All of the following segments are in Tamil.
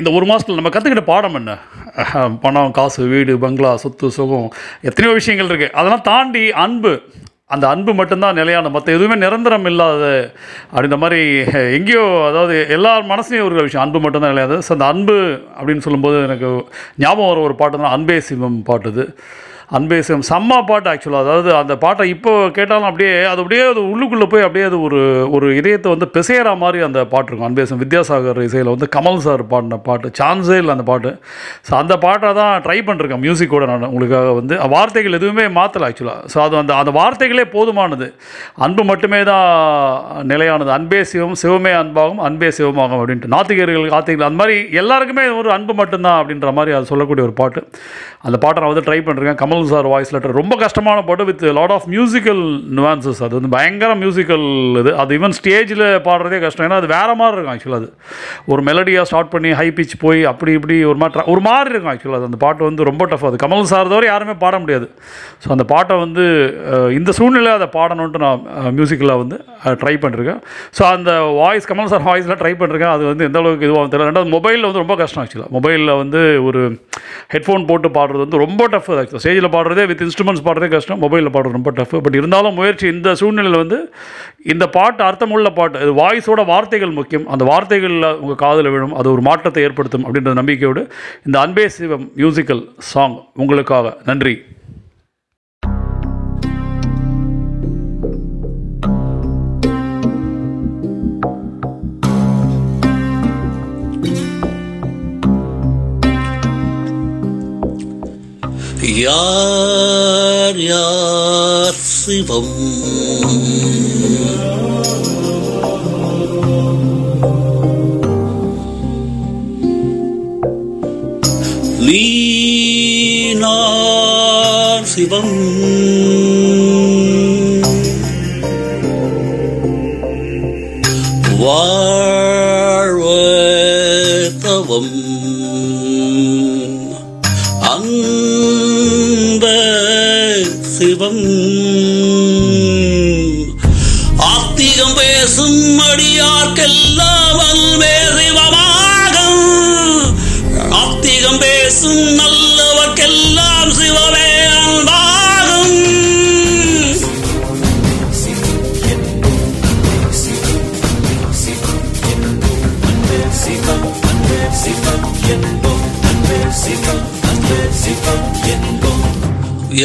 இந்த ஒரு மாதத்தில் நம்ம கற்றுக்கிட்ட பாடம் என்ன? பணம் காசு வீடு பங்களா சொத்து சுகம் எத்தனையோ விஷயங்கள் இருக்குது அதெல்லாம் தாண்டி அன்பு. அந்த அன்பு மட்டும்தான் நிலையான மற்ற எதுவுமே நிரந்தரம் இல்லாத அப்படின்ற மாதிரி எங்கேயோ அதாவது எல்லார் மனசுலையும் ஒரு விஷயம் அன்பு மட்டும்தான் நிலையாது ஸோ அந்த அன்பு அப்படின்னு சொல்லும்போது எனக்கு ஞாபகம் வர ஒரு பாட்டு தான் அன்பே சிவம் பாட்டுது. அன்பேசம் அன்பே சிவம் செம்ம பாட்டு ஆக்சுவலாக அதாவது அந்த பாட்டை இப்போ கேட்டாலும் அப்படியே அது அப்படியே அது உள்ளுக்குள்ளே போய் அப்படியே அது ஒரு ஒரு இதயத்தை வந்து பிசைகிற மாதிரி அந்த பாட்டு இருக்கும். அன்பேசம் வித்யாசாகர் இசையில் வந்து கமல் சார் பாடின பாட்டு சான்ஸே இல்லை அந்த பாட்டு. ஸோ அந்த பாட்டை தான் ட்ரை பண்ணிருக்கேன் மியூசிக்கோட நான் உங்களுக்காக வந்து. வார்த்தைகள் எதுவுமே மாற்றலை ஆக்சுவலாக ஸோ அது அந்த அந்த வார்த்தைகளே போதுமானது. அன்பு மட்டுமே தான் நிலையானது. அன்பே சிவம் சிவமே அன்பாகும் அன்பே சிவமாகும் அப்படின்ட்டு. நாத்திகர்கள் ஆத்திகர்கள் அந்த மாதிரி எல்லாருக்குமே ஒரு அன்பு மட்டும்தான் அப்படின்ற மாதிரி அது சொல்லக்கூடிய ஒரு பாட்டு. அந்த பாட்டை நான் வந்து ட்ரை பண்ணிருக்கேன். கமல் சார் வாய்ஸ் லெட்டர் ரொம்ப கஷ்டமான பாட்டு with lot of musical nuances அது வந்து பயங்கர மியூசிக்கல் இது. அது ஈவன் ஸ்டேஜில் பாடுறதே கஷ்டம். ஏன்னா அது வேறு மாதிரி இருக்கும் ஆக்சுவலாக அது. ஒரு மெலடியாக ஸ்டார்ட் பண்ணி ஹை பிச் போய் அப்படி இப்படி ஒரு மாதிரி ஒரு மாதிரி இருக்கும் ஆக்சுவலாக அது. அந்த பாட்டு வந்து ரொம்ப டஃப் அது. கமல் சார் தவிர யாருமே பாட முடியாது. ஸோ அந்த பாட்டை வந்து இந்த சூழ்நிலை அதை பாடணுன்ட்டு நான் மியூசிக்கில் வந்து ட்ரை பண்ணிருக்கேன். ஸோ அந்த வாய்ஸ் கமல் சார் வாய்ஸில் ட்ரை பண்ணிருக்கேன். அது வந்து எந்த அளவுக்கு இதுவாக தெரியல. ரெண்டாவது மொபைலில் வந்து ரொம்ப கஷ்டம் ஆக்சுவலாக மொபைலில் வந்து ஒரு ஹெட்ஃபோன் போட்டு பாடுறது வந்து ரொம்ப டஃப் ஆக்சுவலாக ஸ்டேஜில் பாடுறதே வித் இன்ஸ்ட்ருமெண்ட்ஸ் பாடுறதே கஷ்டம். மொபைலில் பாடுறது ரொம்ப டஃப் பட் இருந்தாலும் முயற்சி இந்த சூழ்நிலையில் வந்து இந்த பாட்டு அர்த்தமுள்ள பாட்டு இது வாய்ஸோட வார்த்தைகள் முக்கியம். அந்த வார்த்தைகளில் உங்கள் காதில் விழும் அது ஒரு மாற்றத்தை ஏற்படுத்தும் அப்படின்ற நம்பிக்கையோடு இந்த அன்பே சிவம் மியூசிக்கல் சாங் உங்களுக்காக நன்றி. யார் யார் சிவம் நீ நான் சிவம் வாழ்வதவம் அதிகம் பேசும் அடியார்க்கெல்லாம் அன்பே சிவமாகும் ஆத்திகம் பேசும் நல்லவர்க்கெல்லாம் சிவமே அன்பாகும்.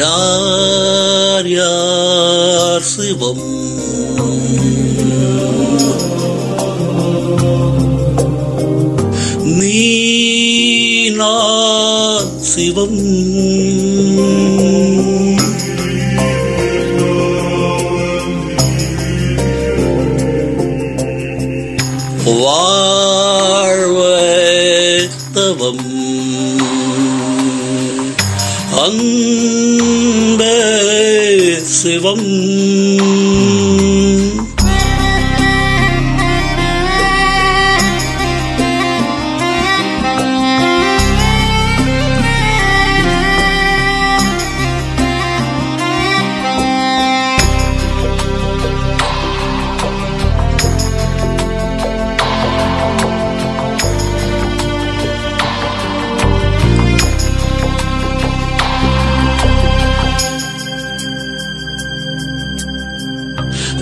யார் யார் சிவம் நீ நான் சிவம் வாழ்வத்தவம் அந்த சிவம்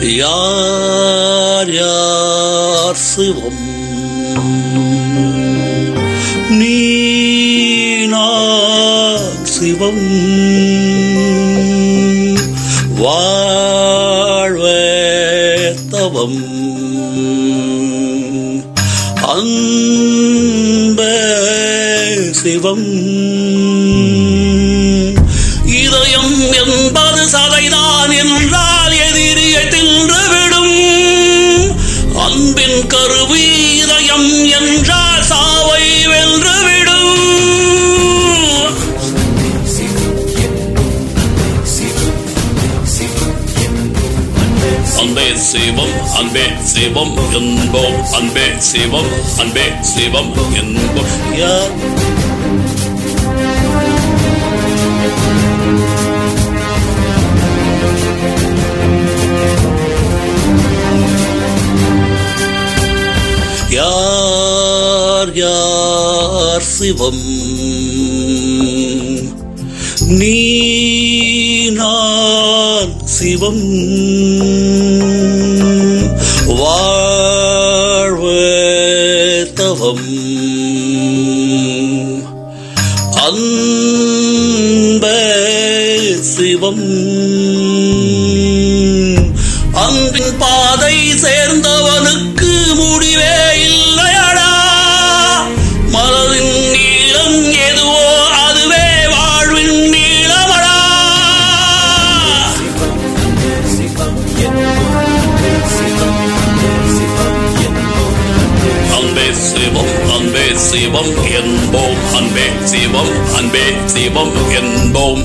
யார் யார் சிவம்? நீ சிவம். வாழ்வத்தவம். அந்த சிவம். இதயம் என்ப சிவம் அன்பே சிவம் என்போம். அன்பே சிவம் அன்பே சிவம் என்போம். யார் யார் யார் சிவம்? நீ சிவம். வாழ்வ தவம். அன்ப சிவம். அன்பே சிவம் என்போம் அன்பே சிவம் அன்பே சிவம் என்போம்